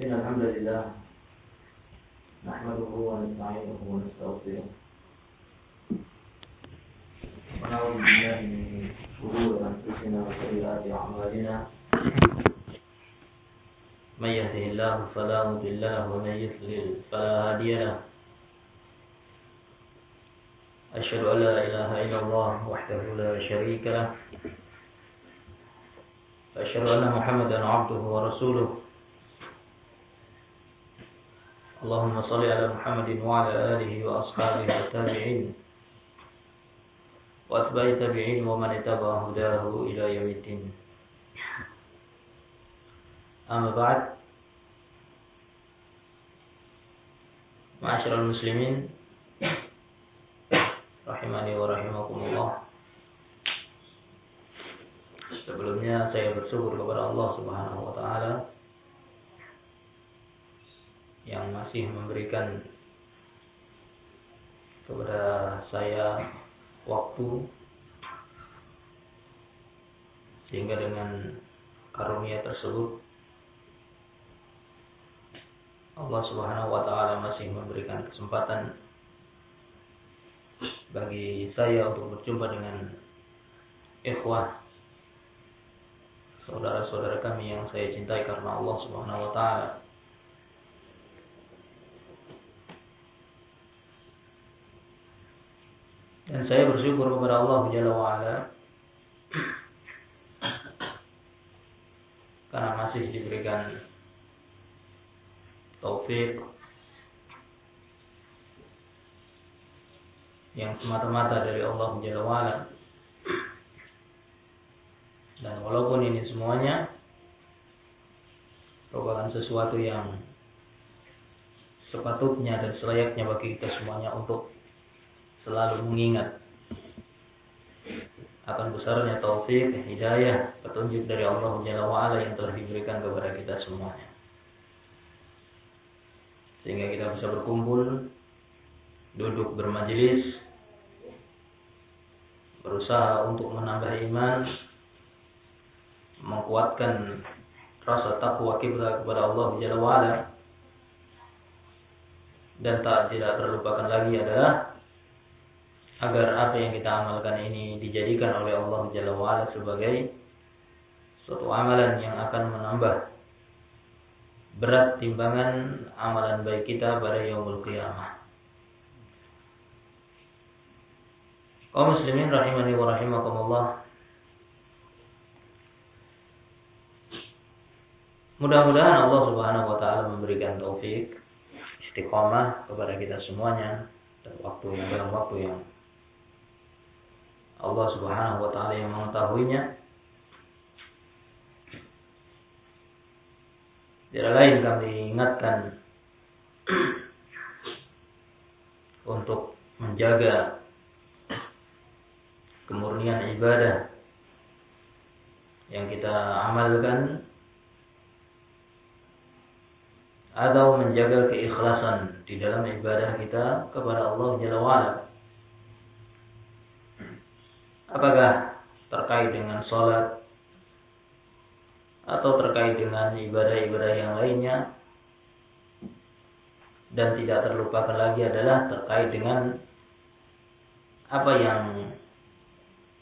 إن الحمد لله نحمده ونستعينه ونستغفره. ونعوذ بالله من شرور أنفسنا وسيئات أعمالنا. من يهده الله فلا مضل له ومن يضلل فلا هادي له. أشهد أن لا إله إلا الله وحده لا شريك له. أشهد أن محمدا عبده ورسوله. اللهم صل على محمد وعلى آله وأصحابه والتابعين وأتباع التابعين ومن اتبع هداه إلى يوم الدين أما بعد معاشر المسلمين rahimani wa rahimakumullah. Sebelumnya saya bersyukur kepada Allah Subhanahu wa taala yang masih memberikan kepada saya waktu sehingga dengan karunia tersebut Allah Subhanahu wa taala masih memberikan kesempatan bagi saya untuk berjumpa dengan ikhwah saudara-saudara kami yang saya cintai karena Allah Subhanahu wa taala. Dan saya bersyukur kepada Allah Jalla wa ala karena masih diberikan taufik yang semata-mata dari Allah Jalla wa'ala. Dan walaupun ini semuanya merupakan sesuatu yang sepatutnya dan selayaknya bagi kita semuanya untuk selalu mengingat akan besarnya taufik, hidayah, petunjuk dari Allah Jalla wa'ala yang telah diberikan kepada kita semuanya. Sehingga kita bisa berkumpul, duduk bermajelis, berusaha untuk menambah iman, menguatkan rasa takwa kita kepada Allah Jalla dan tak tidak terlupakan lagi adalah agar apa yang kita amalkan ini dijadikan oleh Allah Jalla wa'ala sebagai suatu amalan yang akan menambah berat timbangan amalan baik kita pada yaumul qiyamah. Kaum muslimin rahimani wa rahimakumullah. Mudah-mudahan Allah Subhanahu wa taala memberikan taufik istiqomah kepada kita semuanya dan waktu yang dalam waktu yang Allah Subhanahu wa taala yang mengetahuinya. Tidak lain kami ingatkan untuk menjaga kemurnian ibadah yang kita amalkan atau menjaga keikhlasan di dalam ibadah kita kepada Allah Jalla. Apakah terkait dengan sholat? Atau terkait dengan ibadah-ibadah yang lainnya? Dan tidak terlupakan lagi adalah terkait dengan apa yang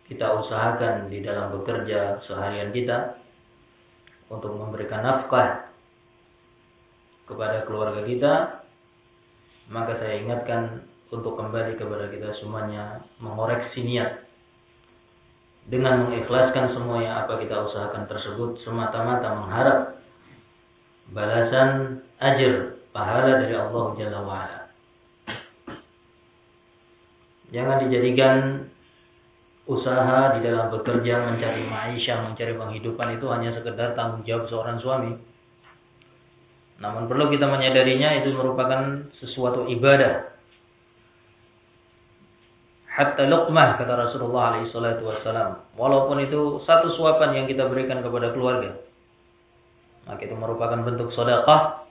kita usahakan di dalam bekerja seharian kita untuk memberikan nafkah kepada keluarga kita, maka saya ingatkan untuk kembali kepada kita semuanya mengoreksi niat dengan mengikhlaskan semua yang apa kita usahakan tersebut semata-mata mengharap balasan ajar pahala dari Allah Jalla wa'ala. Jangan dijadikan usaha di dalam bekerja mencari maisha, mencari penghidupan itu hanya sekedar tanggung jawab seorang suami. Namun perlu kita menyadarinya itu merupakan sesuatu ibadah. Hatta luqmah kata Rasulullah alaihi wassalam. Walaupun itu satu suapan yang kita berikan kepada keluarga. Maka itu merupakan bentuk sedekah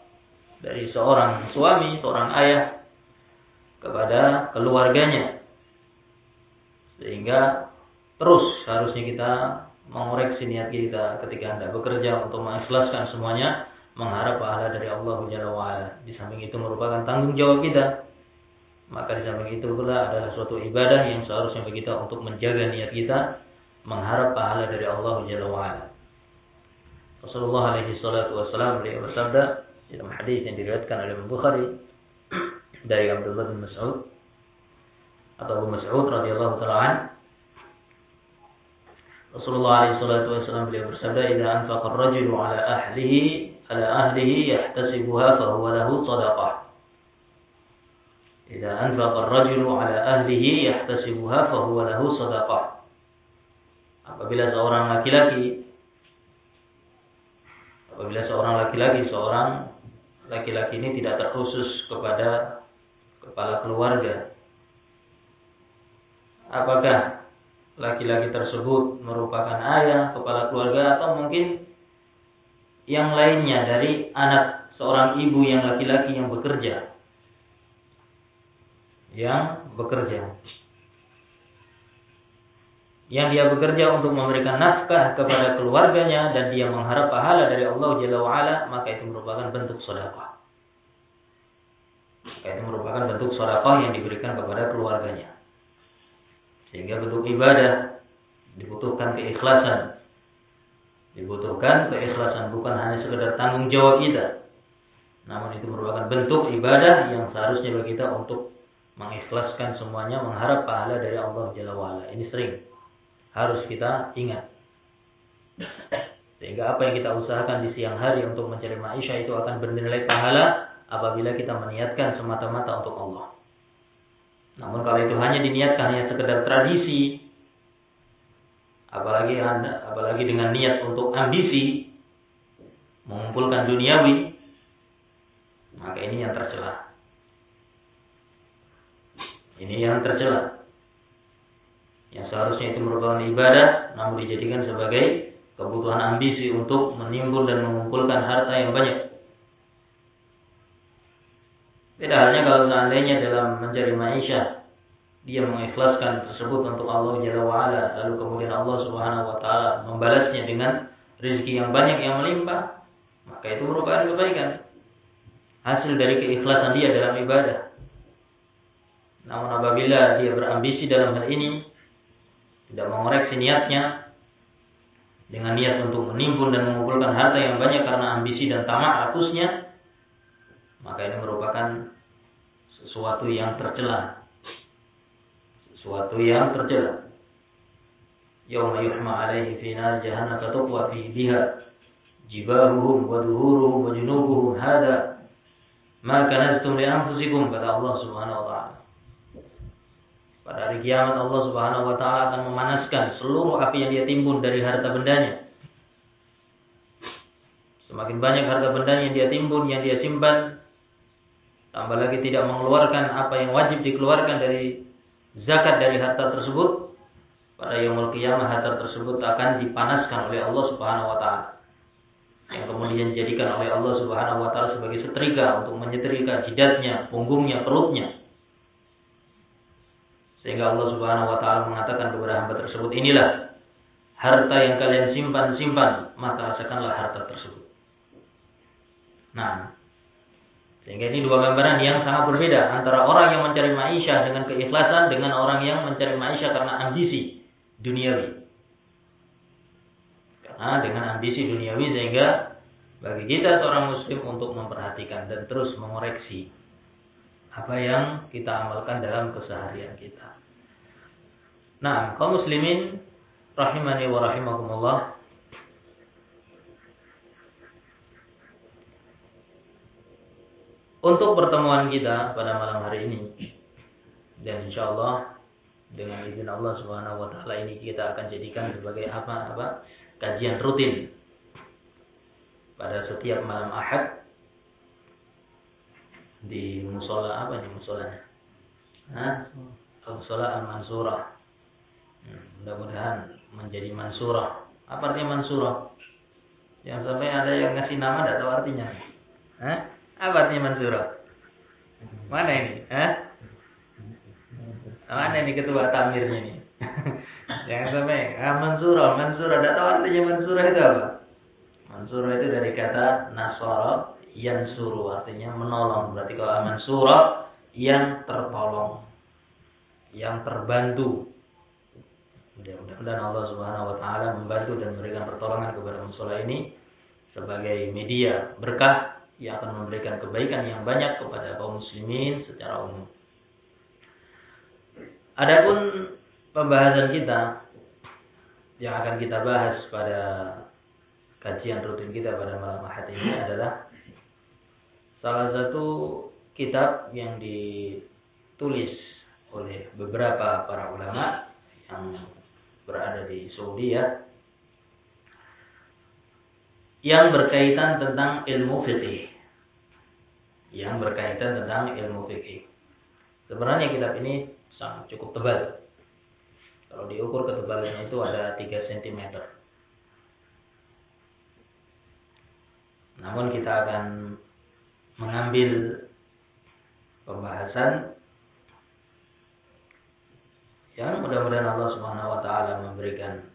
dari seorang suami, seorang ayah kepada keluarganya. Sehingga terus harusnya kita mengoreksi niat kita ketika Anda bekerja untuk mengikhlaskan semuanya mengharap pahala dari Allah Jalla wa'ala. Di samping itu merupakan tanggung jawab kita. Maka di samping itu pula adalah suatu ibadah yang seharusnya bagi kita untuk menjaga niat kita mengharap pahala dari Allah Jalla wa'ala. Rasulullah alaihi salatu wassalam beliau bersabda dalam hadis yang diriwayatkan oleh Imam Bukhari dari Abdullah bin Mas'ud atau Abu Mas'ud radhiyallahu taala Rasulullah alaihi salatu wasallam beliau bersabda, "Idza anfaqa ar-rajulu 'ala ahlihi 'ala ahlihi yahtasibuha fa huwa lahu shadaqah." Anfaqa ar-rajulu 'ala ahlihi yahtasibuha fa huwa lahu shadaqah. Apabila seorang laki-laki apabila seorang laki-laki seorang laki-laki ini tidak terkhusus kepada kepala keluarga apakah laki-laki tersebut merupakan ayah, kepala keluarga atau mungkin yang lainnya dari anak seorang ibu yang laki-laki yang bekerja. Yang bekerja. Yang dia bekerja untuk memberikan nafkah kepada keluarganya dan dia mengharap pahala dari Allah Jalla wa'ala, maka itu merupakan bentuk sedekah. Maka itu merupakan bentuk sedekah yang diberikan kepada keluarganya. Sehingga bentuk ibadah dibutuhkan keikhlasan. Dibutuhkan keikhlasan bukan hanya sekedar tanggung jawab kita. Namun itu merupakan bentuk ibadah yang seharusnya bagi kita untuk mengikhlaskan semuanya mengharap pahala dari Allah Jalla wa'ala. Ini sering harus kita ingat. Sehingga apa yang kita usahakan di siang hari untuk mencari maisha itu akan bernilai pahala apabila kita meniatkan semata-mata untuk Allah. Namun kalau itu hanya diniatkan hanya sekedar tradisi, apalagi anda, apalagi dengan niat untuk ambisi, mengumpulkan duniawi, maka ini yang tercela. Ini yang tercela. Yang seharusnya itu merupakan ibadah, namun dijadikan sebagai kebutuhan ambisi untuk menimbul dan mengumpulkan harta yang banyak. Beda halnya kalau seandainya dalam mencari maisha dia mengikhlaskan tersebut untuk Allah Jalla wa'ala lalu kemudian Allah Subhanahu wa taala membalasnya dengan rezeki yang banyak yang melimpah maka itu merupakan kebaikan hasil dari keikhlasan dia dalam ibadah namun apabila dia berambisi dalam hal ini tidak mengoreksi niatnya dengan niat untuk menimbun dan mengumpulkan harta yang banyak karena ambisi dan tamak rakusnya maka ini merupakan sesuatu yang tercela. Sesuatu yang tercela. Yawma yuhma alaihi fi nar jahannam fi biha jibahuhum wa duhuruhum wa junubuhum. Hada ma kanastum li anfusikum kata Allah Subhanahu wa taala pada hari kiamat Allah Subhanahu wa taala akan memanaskan seluruh api yang dia timbun dari harta bendanya Semakin banyak harta bendanya yang dia timbun, yang dia simpan, tambah lagi tidak mengeluarkan apa yang wajib dikeluarkan dari zakat dari harta tersebut, pada yaumul qiyamah harta tersebut akan dipanaskan oleh Allah Subhanahu wa taala. Yang kemudian dijadikan oleh Allah Subhanahu wa taala sebagai setrika untuk menyetrika jidatnya, punggungnya, perutnya. Sehingga Allah Subhanahu wa taala mengatakan kepada hamba tersebut, "Inilah harta yang kalian simpan-simpan, maka rasakanlah harta tersebut." Nah, sehingga ini dua gambaran yang sangat berbeda antara orang yang mencari maisha dengan keikhlasan dengan orang yang mencari maisha karena ambisi duniawi. Karena dengan ambisi duniawi sehingga bagi kita seorang muslim untuk memperhatikan dan terus mengoreksi apa yang kita amalkan dalam keseharian kita. Nah, kaum muslimin rahimani wa rahimakumullah untuk pertemuan kita pada malam hari ini dan insya Allah dengan izin Allah Subhanahu Wa Taala ini kita akan jadikan sebagai apa apa kajian rutin pada setiap malam Ahad di musola apa nih musolanya? Hah? Musola al Mansurah. Hmm, mudah-mudahan menjadi Mansurah. Apa artinya Mansurah? Yang sampai ada yang ngasih nama tidak tahu artinya. Hah? Apa artinya Mansura? Mana ini? Hah? Mana ini ketua tamirnya ini? Jangan sampai ah, Mansura, Mansura. Tidak tahu artinya Mansura itu apa? Mansuro itu dari kata nasara yang suruh artinya menolong. Berarti kalau mansuro yang tertolong, yang terbantu. Mudah-mudahan Allah Subhanahu wa taala membantu dan memberikan pertolongan kepada musola ini sebagai media berkah yang akan memberikan kebaikan yang banyak kepada kaum muslimin secara umum. Adapun pembahasan kita yang akan kita bahas pada kajian rutin kita pada malam ahad ini adalah salah satu kitab yang ditulis oleh beberapa para ulama yang berada di Saudi ya yang berkaitan tentang ilmu fikih yang berkaitan tentang ilmu fikih sebenarnya kitab ini sangat cukup tebal. Kalau diukur ketebalannya itu ada 3 cm namun kita akan mengambil pembahasan yang mudah-mudahan Allah Subhanahu wa taala memberikan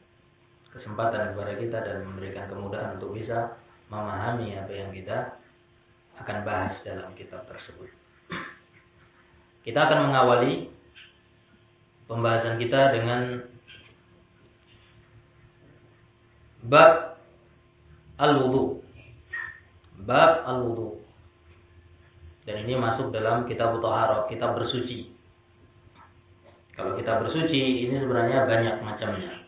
kesempatan kepada kita dan memberikan kemudahan untuk bisa memahami apa yang kita akan bahas dalam kitab tersebut. Kita akan mengawali pembahasan kita dengan bab al-wudu. Bab al-wudu. Dan ini masuk dalam kitab Taharah, kitab bersuci. Kalau kita bersuci, ini sebenarnya banyak macamnya.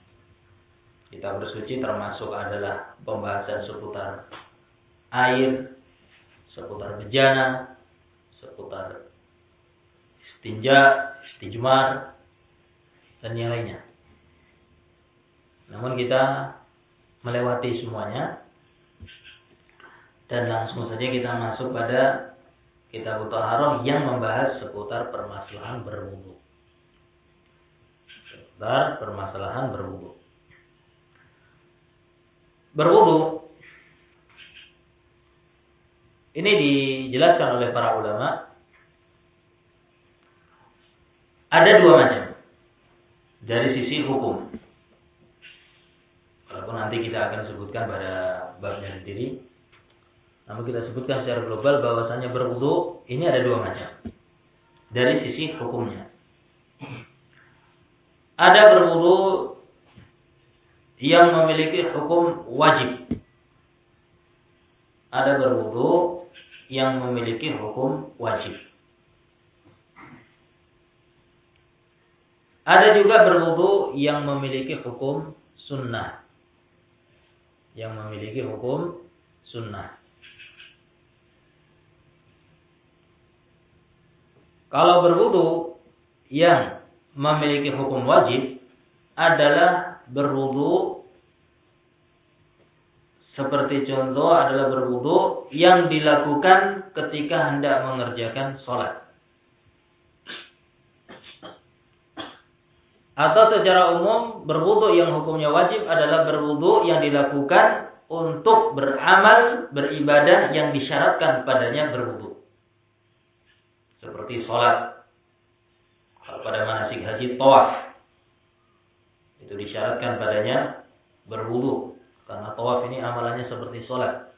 Kita bersuci termasuk adalah pembahasan seputar air, seputar bejana, seputar istinja, istijmar, dan yang lainnya. Namun kita melewati semuanya dan langsung saja kita masuk pada Kitab Taharah yang membahas seputar permasalahan berwudu. Seputar permasalahan berwudu. Berwudu ini dijelaskan oleh para ulama ada dua macam dari sisi hukum. Walaupun nanti kita akan sebutkan pada babnya sendiri, namun kita sebutkan secara global bahwasanya berwudu ini ada dua macam. Dari sisi hukumnya. Ada berwudu yang memiliki hukum wajib. Ada berwudu yang memiliki hukum wajib. Ada juga berwudu yang memiliki hukum sunnah. Yang memiliki hukum sunnah. Kalau berwudu yang memiliki hukum wajib adalah berwudu seperti contoh adalah berwudu yang dilakukan ketika hendak mengerjakan sholat. Atau secara umum berwudu yang hukumnya wajib adalah berwudu yang dilakukan untuk beramal beribadah yang disyaratkan padanya berwudu seperti sholat. Pada manasik haji tawaf itu disyaratkan padanya berwudu karena tawaf ini amalannya seperti sholat.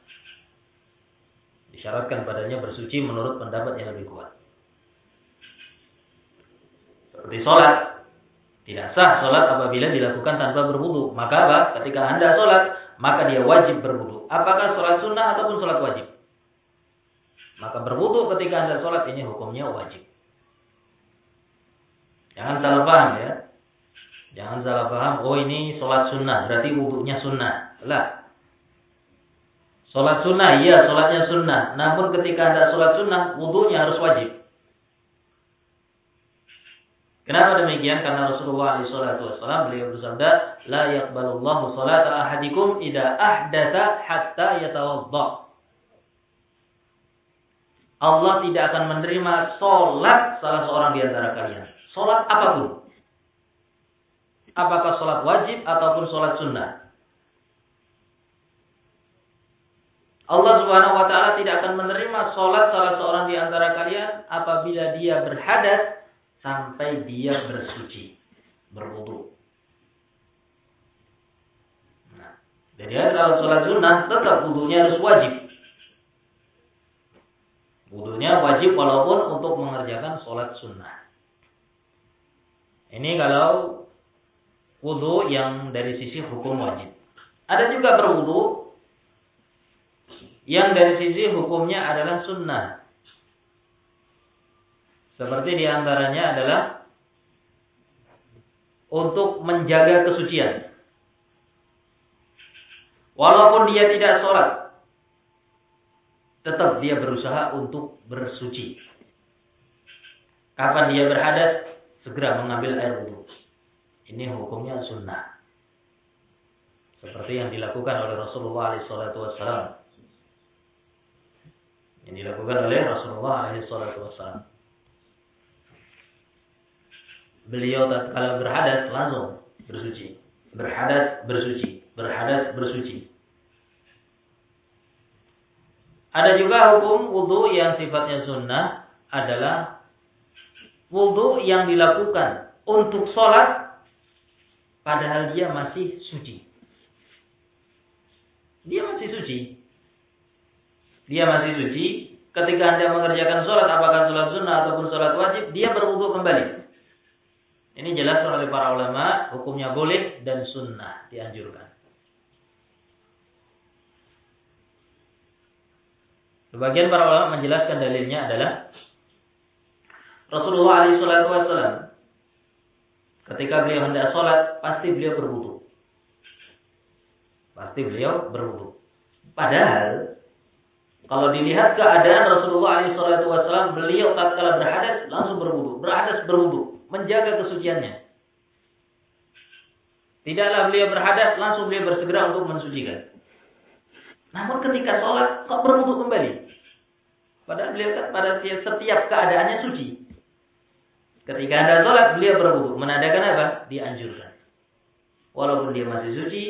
Disyaratkan padanya bersuci menurut pendapat yang lebih kuat. Seperti sholat. Tidak sah sholat apabila dilakukan tanpa berwudu. Maka apa? Ketika anda sholat, maka dia wajib berwudu. Apakah sholat sunnah ataupun sholat wajib? Maka berwudu ketika Anda sholat ini hukumnya wajib. Jangan salah paham ya. Jangan salah paham, oh ini sholat sunnah, berarti wudhunya sunnah. Lah. Sholat sunnah, iya sholatnya sunnah. Namun ketika Anda sholat sunnah, wudhunya harus wajib. Kenapa demikian? Karena Rasulullah SAW beliau bersabda, La yakbalullahu salata ahadikum ida ahdata hatta yatawadda. Allah tidak akan menerima sholat salah seorang di antara kalian. Sholat apa pun. Apakah sholat wajib ataupun sholat sunnah. Allah subhanahu wa ta'ala tidak akan menerima sholat salah seorang di antara kalian apabila dia berhadas sampai dia bersuci. Berwudu. Nah, Jadi kalau sholat sunnah tetap wudhunya harus wajib. Wudhunya wajib walaupun untuk mengerjakan sholat sunnah. Ini kalau wudhu yang dari sisi hukum wajib. Ada juga berwudhu yang dari sisi hukumnya adalah sunnah. Seperti di antaranya adalah untuk menjaga kesucian. Walaupun dia tidak sholat, tetap dia berusaha untuk bersuci. Kapan dia berhadas, segera mengambil air wudhu. Ini hukumnya sunnah. Seperti yang dilakukan oleh Rasulullah SAW. Yang dilakukan oleh Rasulullah SAW. Beliau kalau berhadas langsung bersuci. Berhadas bersuci. Berhadas bersuci. Ada juga hukum wudhu yang sifatnya sunnah adalah wudhu yang dilakukan untuk sholat padahal dia masih suci. Dia masih suci. Dia masih suci. Ketika anda mengerjakan sholat, apakah sholat sunnah ataupun sholat wajib, dia berwudhu kembali. Ini jelas oleh para ulama, hukumnya boleh dan sunnah dianjurkan. Sebagian para ulama menjelaskan dalilnya adalah Rasulullah SAW ketika beliau hendak sholat pasti beliau berwudu. Pasti beliau berwudu. Padahal kalau dilihat keadaan Rasulullah SAW beliau tatkala berhadas langsung berwudu, berhadas berwudu menjaga kesuciannya. Tidaklah beliau berhadas, langsung beliau bersegera untuk mensucikan. Namun ketika sholat, kok berwudu kembali? Padahal beliau kan pada setiap keadaannya suci. Ketika anda sholat, beliau berwudu. Menandakan apa? Dianjurkan. Walaupun dia masih suci,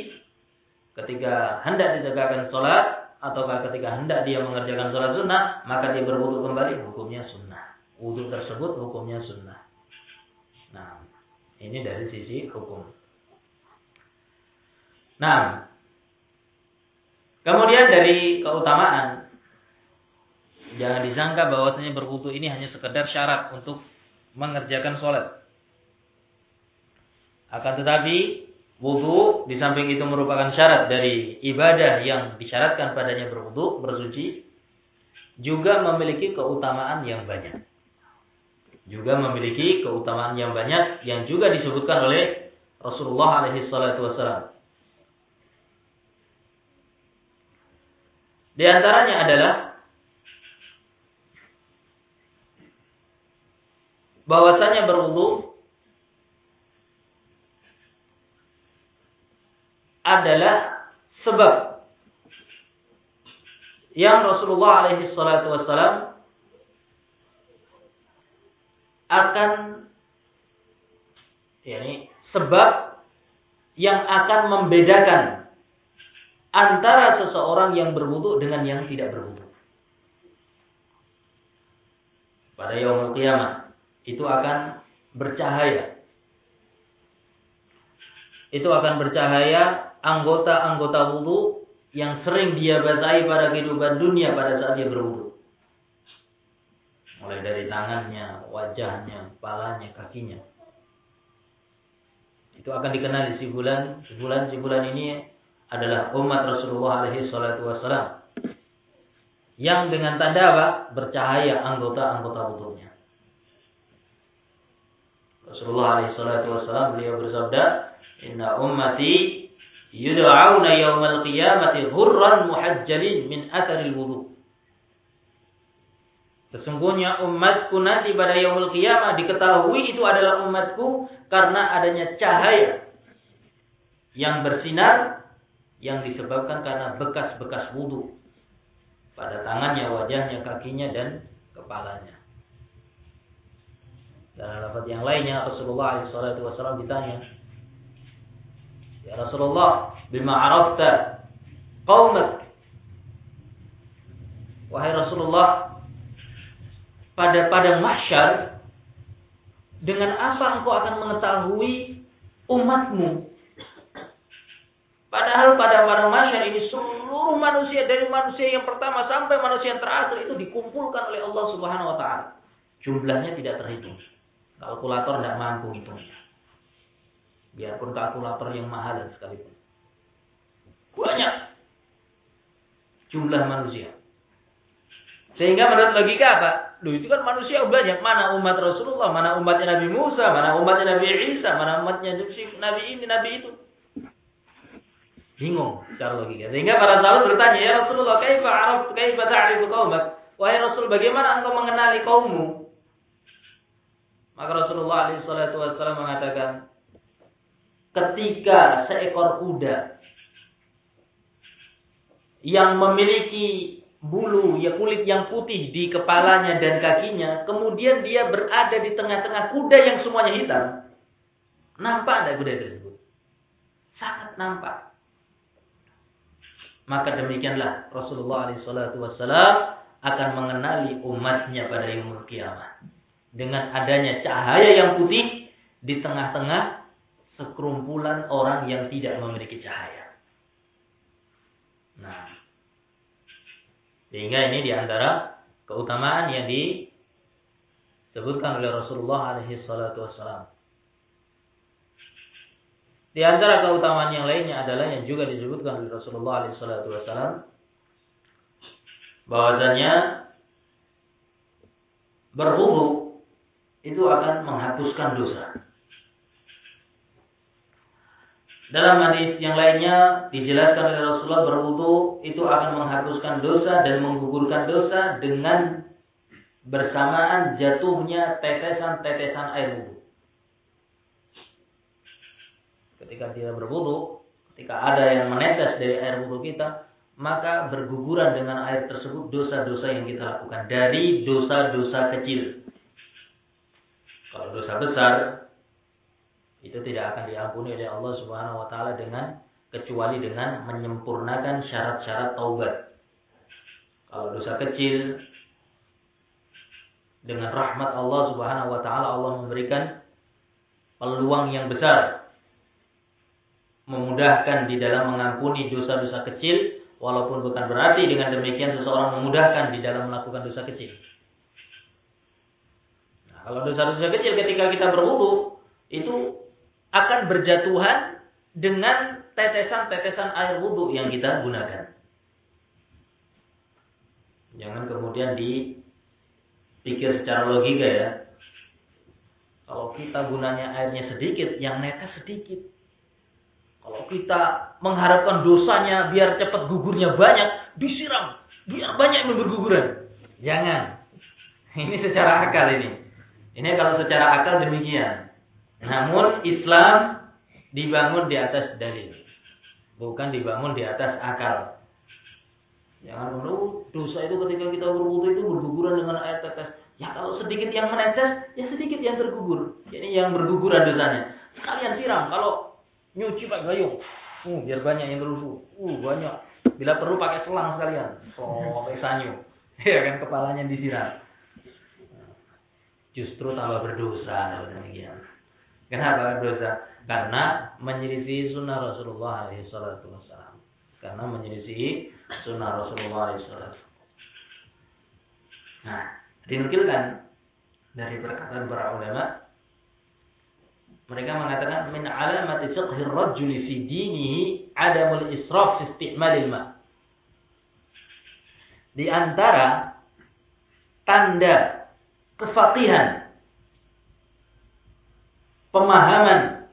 ketika hendak ditegakkan sholat, atau ketika hendak dia mengerjakan sholat sunnah, maka dia berwudu kembali, hukumnya sunnah. Wudu tersebut hukumnya sunnah. Nah, ini dari sisi hukum. Nah, kemudian dari keutamaan, jangan disangka bahwasanya berwudu ini hanya sekedar syarat untuk mengerjakan sholat. Akan tetapi, wudu di samping itu merupakan syarat dari ibadah yang disyaratkan padanya berwudu, bersuci, juga memiliki keutamaan yang banyak juga memiliki keutamaan yang banyak yang juga disebutkan oleh Rasulullah alaihi salatu wasallam. Di antaranya adalah bahwasanya berwudu adalah sebab yang Rasulullah alaihi salatu wasallam akan yakni sebab yang akan membedakan antara seseorang yang berwudu dengan yang tidak berwudu. Pada yaumul qiyamah itu akan bercahaya. Itu akan bercahaya anggota-anggota wudu yang sering dia basahi pada kehidupan dunia pada saat dia berwudu mulai dari tangannya, wajahnya, kepalanya, kakinya. Itu akan dikenali si bulan, si bulan, si bulan ini adalah umat Rasulullah alaihi salatu wassalam. Yang dengan tanda apa? Bercahaya anggota-anggota wudhunya. Rasulullah alaihi wassalam beliau bersabda, "Inna ummati yud'auna yawmal qiyamati hurran muhajjalin min atharil wudu'." Sesungguhnya umatku nanti pada yaumul qiyamah diketahui itu adalah umatku karena adanya cahaya yang bersinar yang disebabkan karena bekas-bekas wudhu pada tangannya, wajahnya, kakinya dan kepalanya. Dan lafaz yang lainnya Rasulullah SAW ditanya, Ya Rasulullah, bima arafta qaumak. Wahai Rasulullah, pada padang mahsyar dengan apa engkau akan mengetahui umatmu Padahal pada para masyarakat ini seluruh manusia dari manusia yang pertama sampai manusia yang terakhir itu dikumpulkan oleh Allah Subhanahu wa taala. Jumlahnya tidak terhitung. Kalkulator tidak mampu hitungnya. Biarpun kalkulator yang mahal sekalipun. Banyak jumlah manusia. Sehingga menurut logika apa? Loh itu kan manusia banyak. Mana umat Rasulullah, mana umatnya Nabi Musa, mana umatnya Nabi Isa, mana umatnya Nabi ini, Nabi itu. Bingung cara logika. Sehingga para sahabat bertanya, "Ya Rasulullah, kaifa araf kaifa ta'rifu qaumak?" Wahai Rasul, bagaimana engkau mengenali kaummu? Maka Rasulullah SAW mengatakan, ketika seekor kuda yang memiliki bulu ya kulit yang putih di kepalanya dan kakinya, kemudian dia berada di tengah-tengah kuda yang semuanya hitam. Nampak ada kuda tersebut? Sangat nampak. Maka demikianlah Rasulullah SAW akan mengenali umatnya pada yaumul kiamat. Dengan adanya cahaya yang putih di tengah-tengah sekerumpulan orang yang tidak memiliki cahaya. Nah, sehingga ini di antara keutamaan yang disebutkan oleh Rasulullah SAW. Di antara keutamaan yang lainnya adalah yang juga disebutkan oleh Rasulullah SAW bahwasanya berwudu itu akan menghapuskan dosa. Dalam hadis yang lainnya dijelaskan oleh Rasulullah berwudu itu akan menghapuskan dosa dan menggugurkan dosa dengan bersamaan jatuhnya tetesan-tetesan air wudhu. ketika dia berwudu, ketika ada yang menetes dari air wudu kita, maka berguguran dengan air tersebut dosa-dosa yang kita lakukan dari dosa-dosa kecil. Kalau dosa besar itu tidak akan diampuni oleh Allah Subhanahu wa taala dengan kecuali dengan menyempurnakan syarat-syarat taubat. Kalau dosa kecil dengan rahmat Allah Subhanahu wa taala Allah memberikan peluang yang besar memudahkan di dalam mengampuni dosa-dosa kecil walaupun bukan berarti dengan demikian seseorang memudahkan di dalam melakukan dosa kecil. Kalau dosa-dosa kecil ketika kita berwudu itu akan berjatuhan dengan tetesan-tetesan air wudhu yang kita gunakan. Jangan kemudian dipikir secara logika ya. Kalau kita gunanya airnya sedikit, yang netes sedikit. Kalau kita mengharapkan dosanya biar cepat gugurnya banyak, disiram. Biar banyak yang berguguran. Jangan. Ini secara akal ini. Ini kalau secara akal demikian. Namun Islam dibangun di atas dalil. Bukan dibangun di atas akal. Jangan dulu dosa itu ketika kita berwudu itu berguguran dengan air tetes. Ya kalau sedikit yang menetes, ya sedikit yang tergugur. Jadi yang berguguran dosanya. Sekalian siram. Kalau nyuci pakai gayung uh biar banyak yang terusu uh banyak bila perlu pakai selang sekalian oh pakai sanyu ya kan kepalanya disiram justru tambah berdosa demikian. Kenapa berdosa? Karena menyelisih sunnah Rasulullah SAW karena menyelisih sunnah Rasulullah SAW nah dinukilkan dari perkataan para ulama mereka mengatakan min alamati fiqhi ar-rajul fi dinihi adamul israf fi isti'malil ma. Di antara tanda kefakihan pemahaman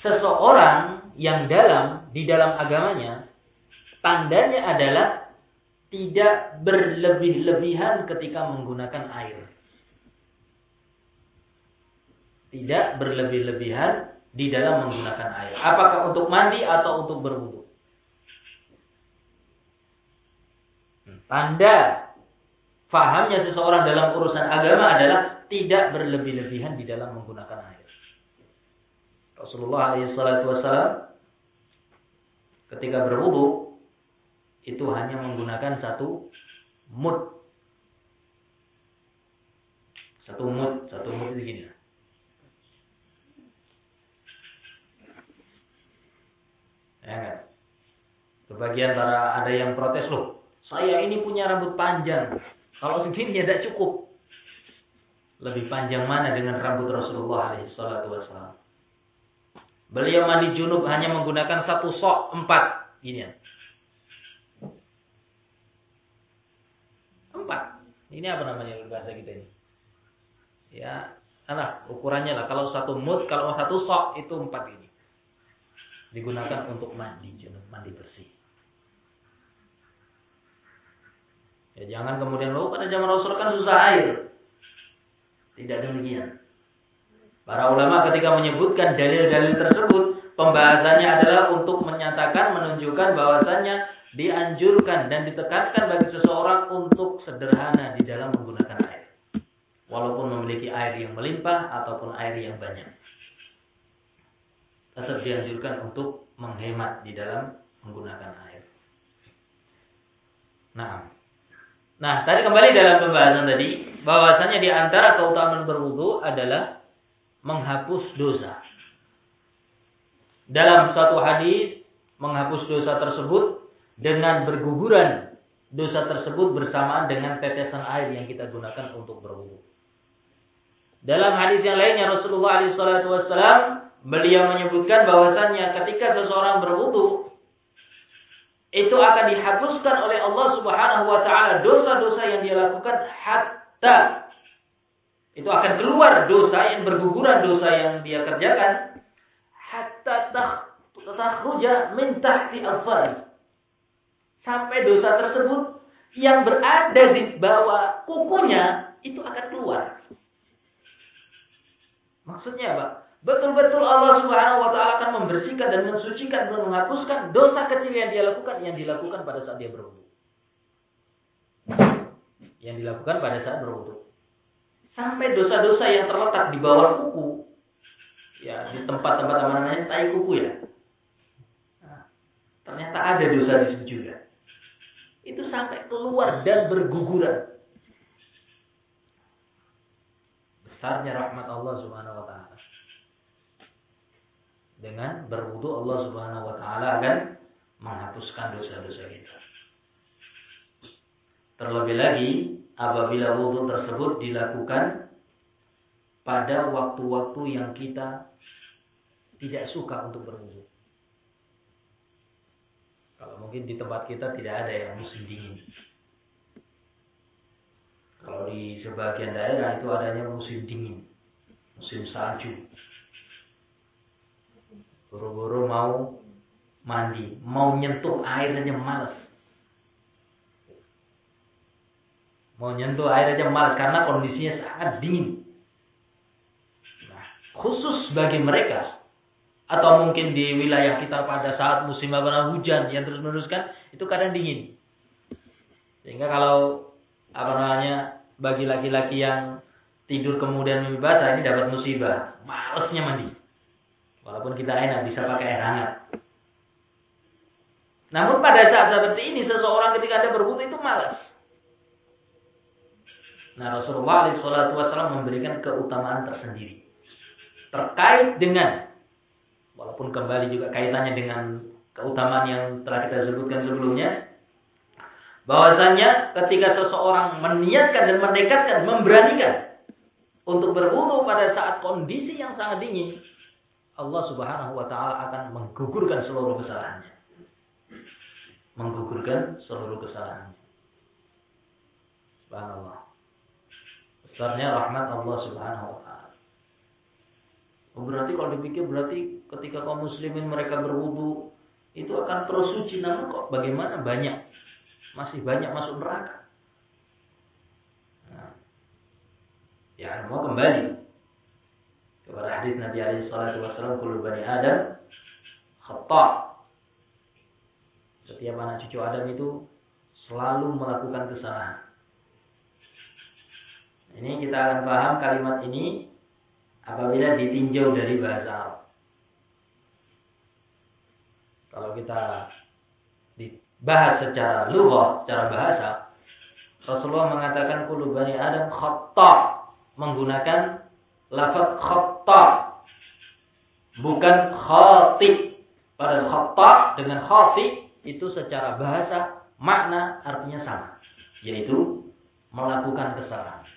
seseorang yang dalam di dalam agamanya tandanya adalah tidak berlebih-lebihan ketika menggunakan air tidak berlebih-lebihan di dalam menggunakan air. Apakah untuk mandi atau untuk berwudu? Tanda fahamnya seseorang dalam urusan agama adalah tidak berlebih-lebihan di dalam menggunakan air. Rasulullah SAW ketika berwudu itu hanya menggunakan satu mud. Satu mud, satu mud itu gini. Ya sebagian para ada yang protes loh. Saya ini punya rambut panjang. Kalau segini ya tidak cukup. Lebih panjang mana dengan rambut Rasulullah SAW? Beliau mandi junub hanya menggunakan satu sok empat. Gini ya. Empat. Ini apa namanya bahasa kita ini? Ya, nah, ukurannya lah. Kalau satu mut, kalau satu sok itu empat ini. Digunakan untuk mandi junub, mandi bersih. Ya jangan kemudian lo pada zaman Rasul kan susah air. Tidak demikian. Para ulama ketika menyebutkan dalil-dalil tersebut, pembahasannya adalah untuk menyatakan, menunjukkan bahwasannya dianjurkan dan ditekankan bagi seseorang untuk sederhana di dalam menggunakan air. Walaupun memiliki air yang melimpah ataupun air yang banyak. Tetap dianjurkan untuk menghemat di dalam menggunakan air. Nah, nah tadi kembali dalam pembahasan tadi, bahwasanya di antara keutamaan berwudu adalah menghapus dosa. Dalam satu hadis menghapus dosa tersebut dengan berguguran dosa tersebut bersamaan dengan tetesan air yang kita gunakan untuk berwudu. Dalam hadis yang lainnya Rasulullah SAW beliau menyebutkan bahwasannya ketika seseorang berwudu itu akan dihapuskan oleh Allah Subhanahu wa taala. Dosa-dosa yang dia lakukan hatta itu akan keluar dosa yang berguguran dosa yang dia kerjakan. Hatta takhruja min tahti afari sampai dosa tersebut yang berada di bawah kukunya itu akan keluar. Maksudnya apa betul-betul Allah Subhanahu wa taala akan membersihkan dan mensucikan dan menghapuskan dosa kecil yang dia lakukan yang dilakukan pada saat dia berwudu yang dilakukan pada saat berwudu sampai dosa-dosa yang terletak di bawah kuku ya di tempat-tempat namanya tai kuku ya. Nah, ternyata ada dosa di situ juga. Itu sampai keluar dan berguguran. Besarnya rahmat Allah Subhanahu wa taala dengan berwudu Allah Subhanahu wa taala akan menghapuskan dosa-dosa kita terlebih lagi apabila wudhu tersebut dilakukan pada waktu-waktu yang kita tidak suka untuk berwudhu. Kalau mungkin di tempat kita tidak ada yang musim dingin. Kalau di sebagian daerah itu adanya musim dingin, musim salju. Buru-buru mau mandi, mau nyentuh air aja males. Mau nyentuh air aja malas karena kondisinya sangat dingin. Nah, khusus bagi mereka atau mungkin di wilayah kita pada saat musim apa hujan yang terus meneruskan itu kadang dingin. Sehingga kalau apa namanya bagi laki-laki yang tidur kemudian mimpi basah ini dapat musibah, malesnya mandi. Walaupun kita enak bisa pakai air hangat. Namun pada saat seperti ini seseorang ketika ada berwudu itu malas. Nah Rasulullah SAW memberikan keutamaan tersendiri. Terkait dengan, walaupun kembali juga kaitannya dengan keutamaan yang telah kita sebutkan sebelumnya, bahwasanya ketika seseorang meniatkan dan menekatkan, memberanikan untuk berwudu pada saat kondisi yang sangat dingin, Allah Subhanahu wa taala akan menggugurkan seluruh kesalahannya. Menggugurkan seluruh kesalahannya. Subhanallah. Besarnya rahmat Allah Subhanahu wa taala. Oh, berarti kalau dipikir berarti ketika kaum muslimin mereka berwudu itu akan terus suci namun kok bagaimana banyak masih banyak masuk neraka. Nah, ya mau kembali kepada hadis Nabi alaihi salatu wasallam kullu bani Adam khata. Setiap anak cucu Adam itu selalu melakukan kesalahan. Ini kita akan paham kalimat ini apabila ditinjau dari bahasa Arab. Kalau kita dibahas secara lughah, secara bahasa, Rasulullah mengatakan kullu bani Adam khata menggunakan lafaz khata bukan khati. Pada khata dengan khati itu secara bahasa makna artinya sama, yaitu melakukan kesalahan.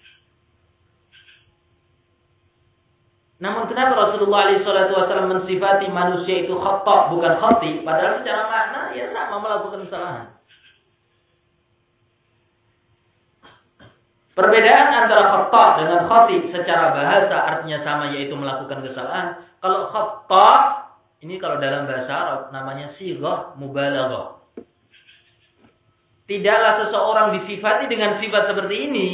Namun kenapa Rasulullah SAW mensifati manusia itu khata bukan khati, padahal secara makna ya sama melakukan kesalahan. Perbedaan antara khata dengan khati secara bahasa artinya sama yaitu melakukan kesalahan. Kalau khata ini kalau dalam bahasa Arab namanya sighah mubalaghah. Tidaklah seseorang disifati dengan sifat seperti ini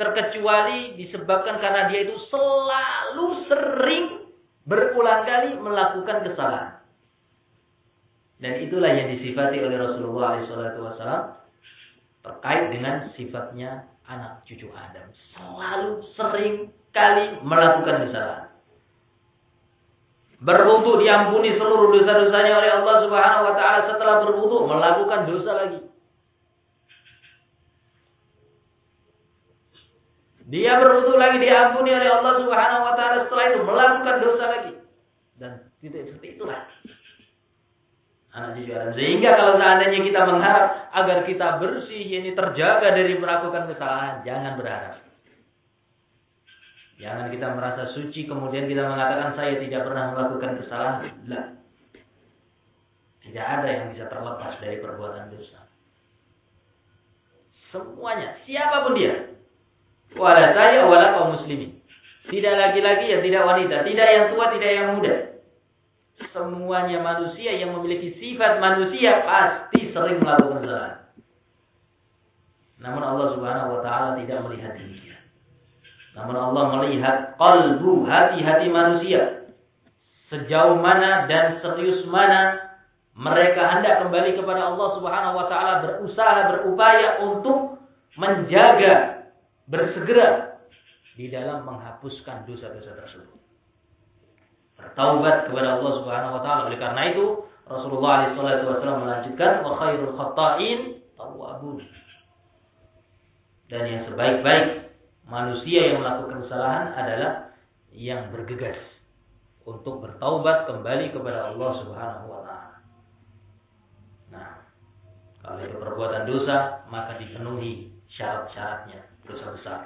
terkecuali disebabkan karena dia itu selalu sering berulang kali melakukan kesalahan. Dan itulah yang disifati oleh Rasulullah SAW terkait dengan sifatnya anak cucu Adam. Selalu sering kali melakukan kesalahan. Berwudu diampuni seluruh dosa-dosanya oleh Allah Subhanahu wa taala setelah berwudu melakukan dosa lagi. Dia berwudu lagi diampuni oleh Allah Subhanahu wa taala setelah itu melakukan dosa lagi. Dan tidak seperti itulah. Anak cucu Adam. Sehingga kalau seandainya kita mengharap agar kita bersih, ini terjaga dari melakukan kesalahan, jangan berharap. Jangan kita merasa suci kemudian kita mengatakan saya tidak pernah melakukan kesalahan. Lah. Tidak ada yang bisa terlepas dari perbuatan dosa. Semuanya, siapa pun dia, Wala saya, wala kaum muslimin. Tidak laki-laki ya tidak wanita. Tidak yang tua, tidak yang muda. Semuanya manusia yang memiliki sifat manusia pasti sering melakukan kesalahan. Namun Allah subhanahu wa ta'ala tidak melihat demikian. Namun Allah melihat kalbu hati-hati manusia. Sejauh mana dan serius mana mereka hendak kembali kepada Allah subhanahu wa ta'ala berusaha, berupaya untuk menjaga bersegera di dalam menghapuskan dosa-dosa tersebut. Bertaubat kepada Allah Subhanahu wa taala. Oleh karena itu, Rasulullah SAW melanjutkan wa khairul khata'in tawwabun. Dan yang sebaik-baik manusia yang melakukan kesalahan adalah yang bergegas untuk bertaubat kembali kepada Allah Subhanahu wa taala. Nah, kalau itu perbuatan dosa, maka dipenuhi syarat-syaratnya dosa besar.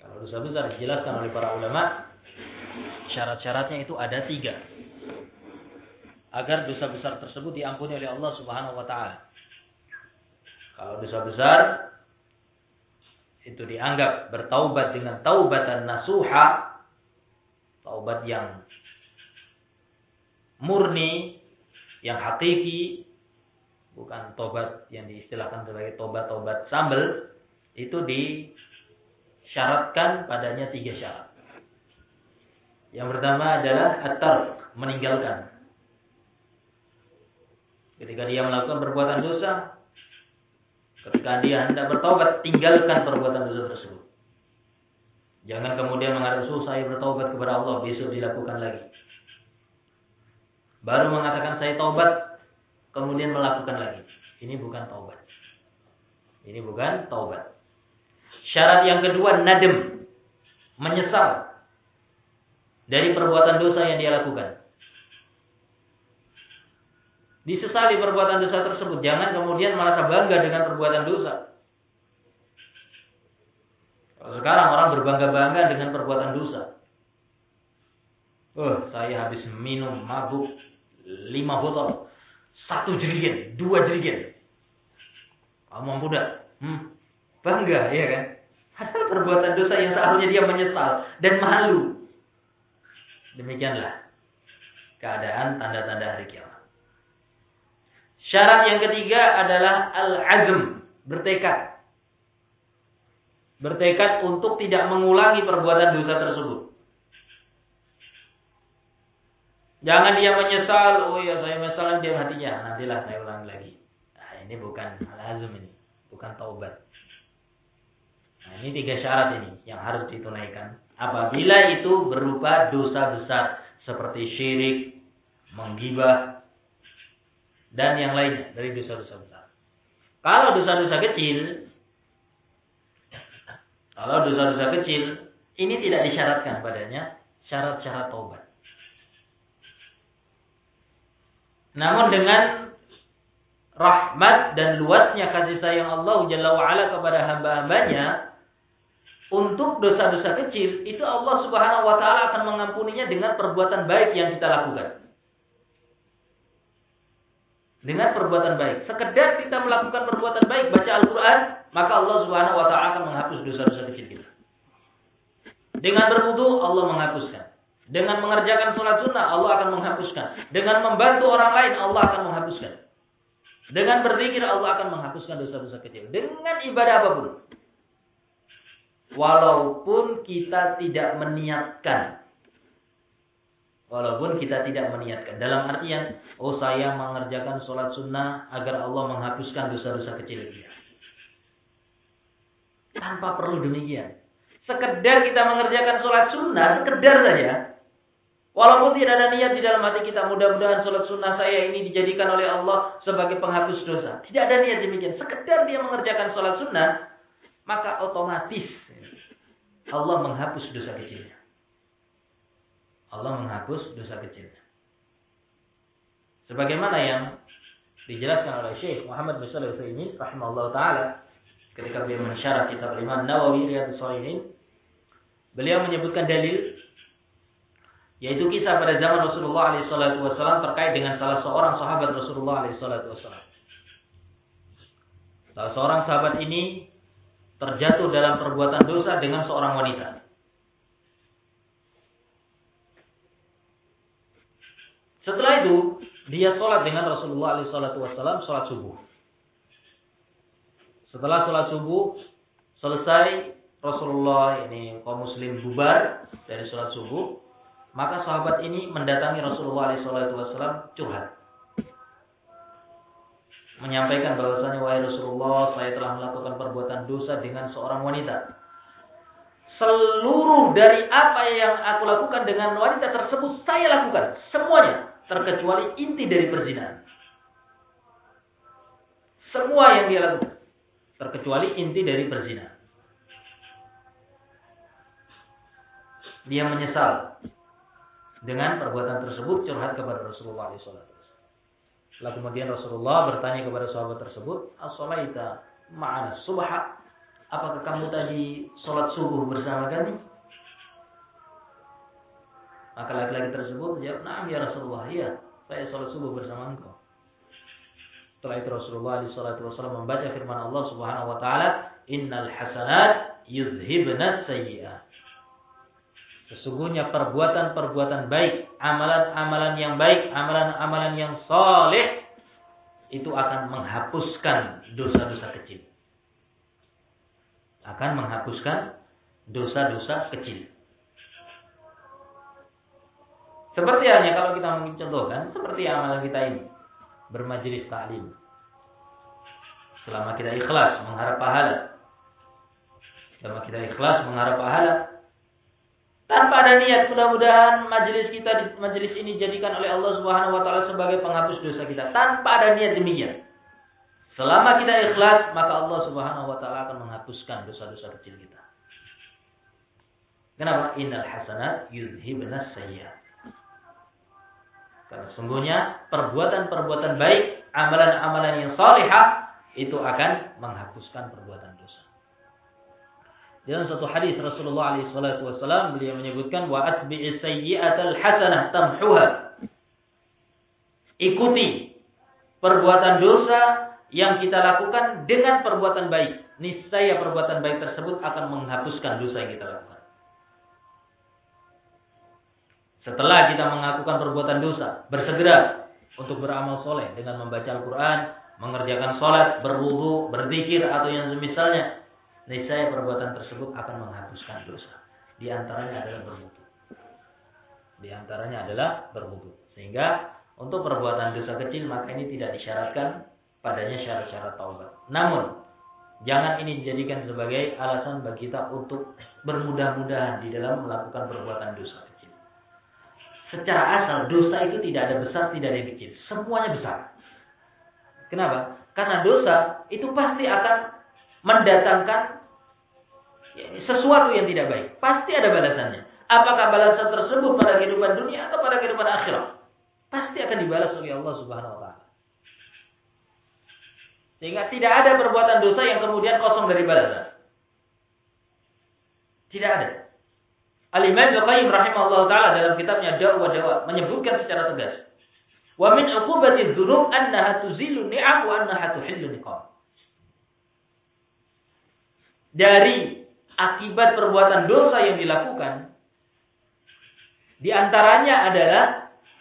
Kalau dosa besar dijelaskan oleh para ulama, syarat-syaratnya itu ada tiga. Agar dosa besar tersebut diampuni oleh Allah Subhanahu wa taala. Kalau dosa besar itu dianggap bertaubat dengan taubatan nasuha, taubat yang murni, yang hakiki, bukan tobat yang diistilahkan sebagai tobat-tobat sambel, itu disyaratkan padanya tiga syarat. Yang pertama adalah atar meninggalkan. Ketika dia melakukan perbuatan dosa, ketika dia hendak bertobat, tinggalkan perbuatan dosa tersebut. Jangan kemudian mengatakan, saya bertobat kepada Allah, besok dilakukan lagi. Baru mengatakan saya taubat, kemudian melakukan lagi. Ini bukan taubat. Ini bukan taubat. Syarat yang kedua nadem, menyesal dari perbuatan dosa yang dia lakukan. Disesali perbuatan dosa tersebut, jangan kemudian merasa bangga dengan perbuatan dosa. Sekarang orang berbangga-bangga dengan perbuatan dosa. Oh, saya habis minum mabuk lima botol, satu jerigen, dua jerigen. Kamu mampu Hmm, bangga, ya kan? Padahal perbuatan dosa yang seharusnya dia menyesal dan malu. Demikianlah keadaan tanda-tanda hari kiamat. Syarat yang ketiga adalah al-azm, bertekad. Bertekad untuk tidak mengulangi perbuatan dosa tersebut. Jangan dia menyesal, oh ya saya menyesal dia hatinya, nantilah saya ulangi lagi. Nah, ini bukan al-azm ini, bukan taubat. Nah, ini tiga syarat ini yang harus ditunaikan. Apabila itu berupa dosa besar seperti syirik, menggibah, dan yang lainnya dari dosa-dosa besar. Kalau dosa-dosa kecil, kalau dosa-dosa kecil, ini tidak disyaratkan padanya syarat-syarat taubat. Namun dengan rahmat dan luasnya kasih sayang Allah Jalla wa'ala kepada hamba-hambanya, untuk dosa-dosa kecil, itu Allah subhanahu wa ta'ala akan mengampuninya dengan perbuatan baik yang kita lakukan. Dengan perbuatan baik. Sekedar kita melakukan perbuatan baik, baca Al-Quran, maka Allah subhanahu wa ta'ala akan menghapus dosa-dosa kecil kita. Dengan berwudu, Allah menghapuskan. Dengan mengerjakan sholat sunnah, Allah akan menghapuskan. Dengan membantu orang lain, Allah akan menghapuskan. Dengan berzikir, Allah akan menghapuskan dosa-dosa kecil. Dengan ibadah apa pun. Walaupun kita tidak meniatkan. Walaupun kita tidak meniatkan. Dalam artian, oh saya mengerjakan sholat sunnah agar Allah menghapuskan dosa-dosa kecil dia. Tanpa perlu demikian. Sekedar kita mengerjakan sholat sunnah, sekedar saja. Walaupun tidak ada niat di dalam hati kita, mudah-mudahan sholat sunnah saya ini dijadikan oleh Allah sebagai penghapus dosa. Tidak ada niat demikian. Sekedar dia mengerjakan sholat sunnah, maka otomatis Allah menghapus dosa kecilnya. Allah menghapus dosa kecilnya. Sebagaimana yang dijelaskan oleh Syekh Muhammad bin Shalih Al-Utsaimin rahimahullah taala ketika beliau mensyarah kitab Imam Nawawi Riyadhus Shalihin beliau menyebutkan dalil yaitu kisah pada zaman Rasulullah SAW terkait dengan salah seorang sahabat Rasulullah SAW. Salah seorang sahabat ini terjatuh dalam perbuatan dosa dengan seorang wanita. Setelah itu, dia sholat dengan Rasulullah SAW, sholat subuh. Setelah sholat subuh, selesai Rasulullah ini kaum muslim bubar dari sholat subuh, maka sahabat ini mendatangi Rasulullah SAW curhat. Menyampaikan bahwasanya wahai Rasulullah, saya telah melakukan perbuatan dosa dengan seorang wanita. Seluruh dari apa yang aku lakukan dengan wanita tersebut saya lakukan semuanya terkecuali inti dari perzinahan. Semua yang dia lakukan terkecuali inti dari perzinahan. Dia menyesal dengan perbuatan tersebut curhat kepada Rasulullah SAW. Lalu kemudian Rasulullah bertanya kepada sahabat tersebut, As-salaita ma'ana subha? Apakah kamu tadi sholat subuh bersama kami? Maka laki-laki tersebut menjawab, Naam ya Rasulullah, iya, saya sholat subuh bersama engkau. Setelah itu Rasulullah SAW membaca firman Allah Subhanahu wa taala, "Innal hasanat yuzhibna sayyi'at." Sesungguhnya perbuatan-perbuatan baik, amalan-amalan yang baik, amalan-amalan yang soleh, itu akan menghapuskan dosa-dosa kecil. Akan menghapuskan dosa-dosa kecil. Seperti hanya kalau kita mencontohkan, seperti amalan kita ini. Bermajelis taklim. Selama kita ikhlas mengharap pahala. Selama kita ikhlas mengharap pahala, tanpa ada niat, mudah-mudahan majelis kita majelis ini jadikan oleh Allah Subhanahu wa taala sebagai penghapus dosa kita. Tanpa ada niat demikian. Selama kita ikhlas, maka Allah Subhanahu wa taala akan menghapuskan dosa-dosa kecil kita. Kenapa? Innal hasanat yudhibna sayyi'at. Karena sungguhnya perbuatan-perbuatan baik, amalan-amalan yang salihah itu akan menghapuskan perbuatan. Dalam satu hadis Rasulullah SAW beliau menyebutkan wa atbi'i sayyi'atal hasanah tamhuha. Ikuti perbuatan dosa yang kita lakukan dengan perbuatan baik. Niscaya perbuatan baik tersebut akan menghapuskan dosa yang kita lakukan. Setelah kita mengakukan perbuatan dosa, bersegera untuk beramal soleh dengan membaca Al-Quran, mengerjakan sholat, berwudu, berzikir atau yang semisalnya niscaya perbuatan tersebut akan menghapuskan dosa. Di antaranya adalah berwudu. Di antaranya adalah berwudu. Sehingga untuk perbuatan dosa kecil maka ini tidak disyaratkan padanya syarat-syarat taubat. Namun jangan ini dijadikan sebagai alasan bagi kita untuk bermudah-mudahan di dalam melakukan perbuatan dosa kecil. Secara asal dosa itu tidak ada besar, tidak ada kecil. Semuanya besar. Kenapa? Karena dosa itu pasti akan mendatangkan sesuatu yang tidak baik. Pasti ada balasannya. Apakah balasan tersebut pada kehidupan dunia atau pada kehidupan akhirat? pasti akan dibalas oleh Allah Subhanahu wa taala. Sehingga tidak ada perbuatan dosa yang kemudian kosong dari balasan. Tidak ada. Al-Imam Al-Qayyim rahimahullah taala dalam kitabnya Dawa Dawa menyebutkan secara tegas. Wa min uqubati dzunub annaha tuzilu ni'am wa annaha tuhillu niqam. Dari akibat perbuatan dosa yang dilakukan di antaranya adalah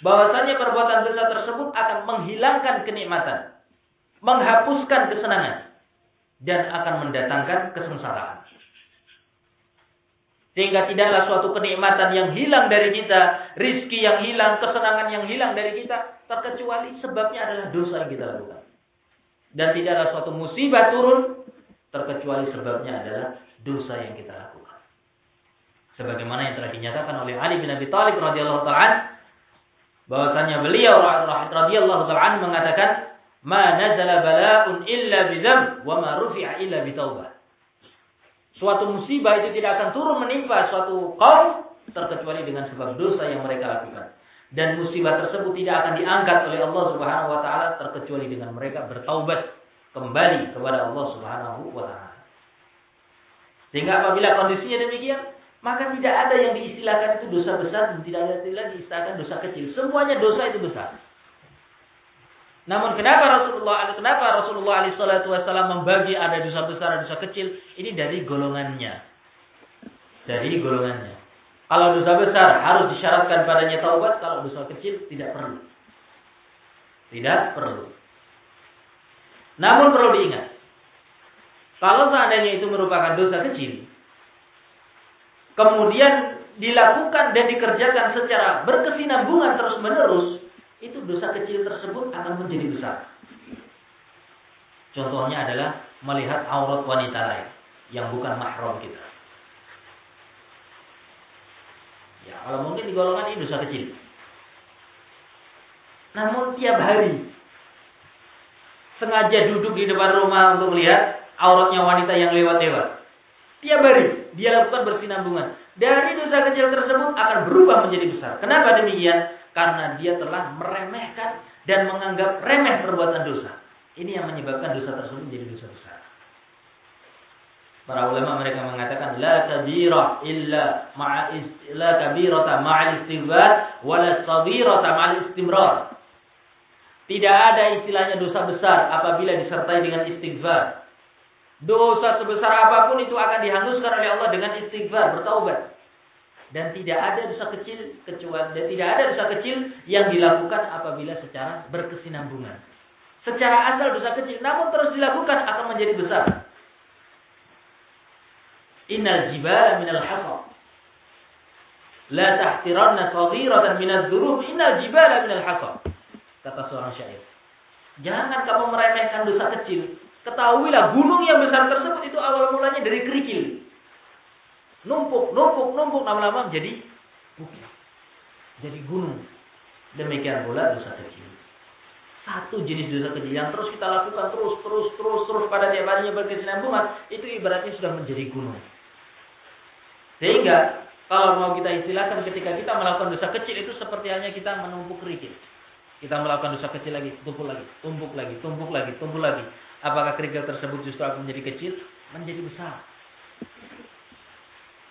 bahwasanya perbuatan dosa tersebut akan menghilangkan kenikmatan, menghapuskan kesenangan dan akan mendatangkan kesengsaraan. Sehingga tidaklah suatu kenikmatan yang hilang dari kita, rizki yang hilang, kesenangan yang hilang dari kita, terkecuali sebabnya adalah dosa yang kita lakukan. Dan tidaklah suatu musibah turun, terkecuali sebabnya adalah dosa yang kita lakukan. Sebagaimana yang telah dinyatakan oleh Ali bin Abi Thalib radhiyallahu taala bahwasanya beliau radhiyallahu taala mengatakan, "Ma nazala bala'un illa bidzam wa ma rufi'a illa bitaubah." suatu musibah itu tidak akan turun menimpa suatu kaum terkecuali dengan sebab dosa yang mereka lakukan. Dan musibah tersebut tidak akan diangkat oleh Allah Subhanahu wa taala terkecuali dengan mereka bertaubat kembali kepada Allah Subhanahu wa taala. Sehingga apabila kondisinya demikian, maka tidak ada yang diistilahkan itu dosa besar dan tidak ada yang diistilahkan dosa kecil. Semuanya dosa itu besar. Namun kenapa Rasulullah kenapa Rasulullah SAW membagi ada dosa besar dan dosa kecil? Ini dari golongannya. Dari golongannya. Kalau dosa besar harus disyaratkan padanya taubat, kalau dosa kecil tidak perlu. Tidak perlu. Namun perlu diingat, kalau seandainya itu merupakan dosa kecil, kemudian dilakukan dan dikerjakan secara berkesinambungan terus-menerus, itu dosa kecil tersebut akan menjadi besar. Contohnya adalah melihat aurat wanita lain yang bukan mahram kita. Ya, kalau mungkin di golongan ini dosa kecil. Namun tiap hari sengaja duduk di depan rumah untuk melihat auratnya wanita yang lewat-lewat. Tiap hari dia lakukan bersinambungan. Dari dosa kecil tersebut akan berubah menjadi besar. Kenapa demikian? karena dia telah meremehkan dan menganggap remeh perbuatan dosa. Ini yang menyebabkan dosa tersebut menjadi dosa besar. Para ulama mereka mengatakan la kabira illa ma'a la kabirata ma'al istighfar wa la sabirata ma'al istimrar. Tidak ada istilahnya dosa besar apabila disertai dengan istighfar. Dosa sebesar apa pun itu akan dihanguskan oleh Allah dengan istighfar, bertaubat dan tidak ada dosa kecil kecuali dan tidak ada dosa kecil yang dilakukan apabila secara berkesinambungan. Secara asal dosa kecil namun terus dilakukan akan menjadi besar. Innal jibala minal hasa. La tahtiranna saghiratan minadz dzunub innal jibala minal hasa. Kata seorang syair. Jangan kamu meremehkan dosa kecil. Ketahuilah gunung yang besar tersebut itu awal mulanya dari kerikil numpuk, numpuk, numpuk lama-lama menjadi bukit. Jadi gunung. Demikian pula dosa kecil. Satu jenis dosa kecil yang terus kita lakukan terus, terus, terus, terus pada tiap harinya berkesinambungan, itu ibaratnya sudah menjadi gunung. Sehingga kalau mau kita istilahkan ketika kita melakukan dosa kecil itu seperti hanya kita menumpuk kerikil. Kita melakukan dosa kecil lagi, tumpuk lagi, tumpuk lagi, tumpuk lagi, tumpuk lagi. Apakah kerikil tersebut justru akan menjadi kecil? Menjadi besar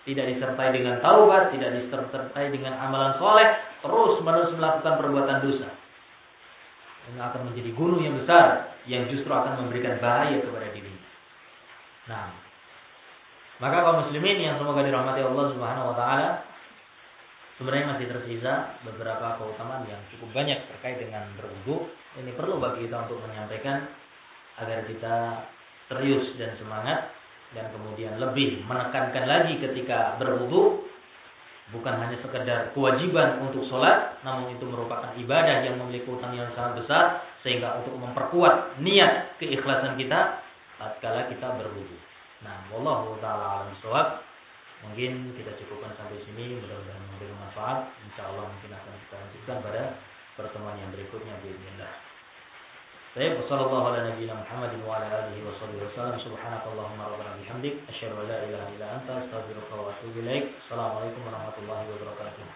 tidak disertai dengan taubat, tidak disertai dengan amalan soleh, terus menerus melakukan perbuatan dosa. Ini akan menjadi gunung yang besar yang justru akan memberikan bahaya kepada diri. Nah, maka kaum muslimin yang semoga dirahmati Allah Subhanahu wa taala sebenarnya masih tersisa beberapa keutamaan yang cukup banyak terkait dengan berwudu. Ini perlu bagi kita untuk menyampaikan agar kita serius dan semangat dan kemudian lebih menekankan lagi ketika berwudu bukan hanya sekedar kewajiban untuk sholat namun itu merupakan ibadah yang memiliki utang yang sangat besar sehingga untuk memperkuat niat keikhlasan kita tatkala kita berwudu. Nah, wallahu taala alam. Mungkin kita cukupkan sampai sini, mudah-mudahan memberi manfaat. Insya Allah mungkin akan kita lanjutkan pada pertemuan yang berikutnya. Bismillah. Baik, wassalamualaikum warahmatullahi wabarakatuh. Wa ala alihi wa sahbihi wasallam. Subhanakallahumma rabbana bihamdik. Asyhadu an la ilaha illa anta. Assalamualaikum warahmatullahi wabarakatuh.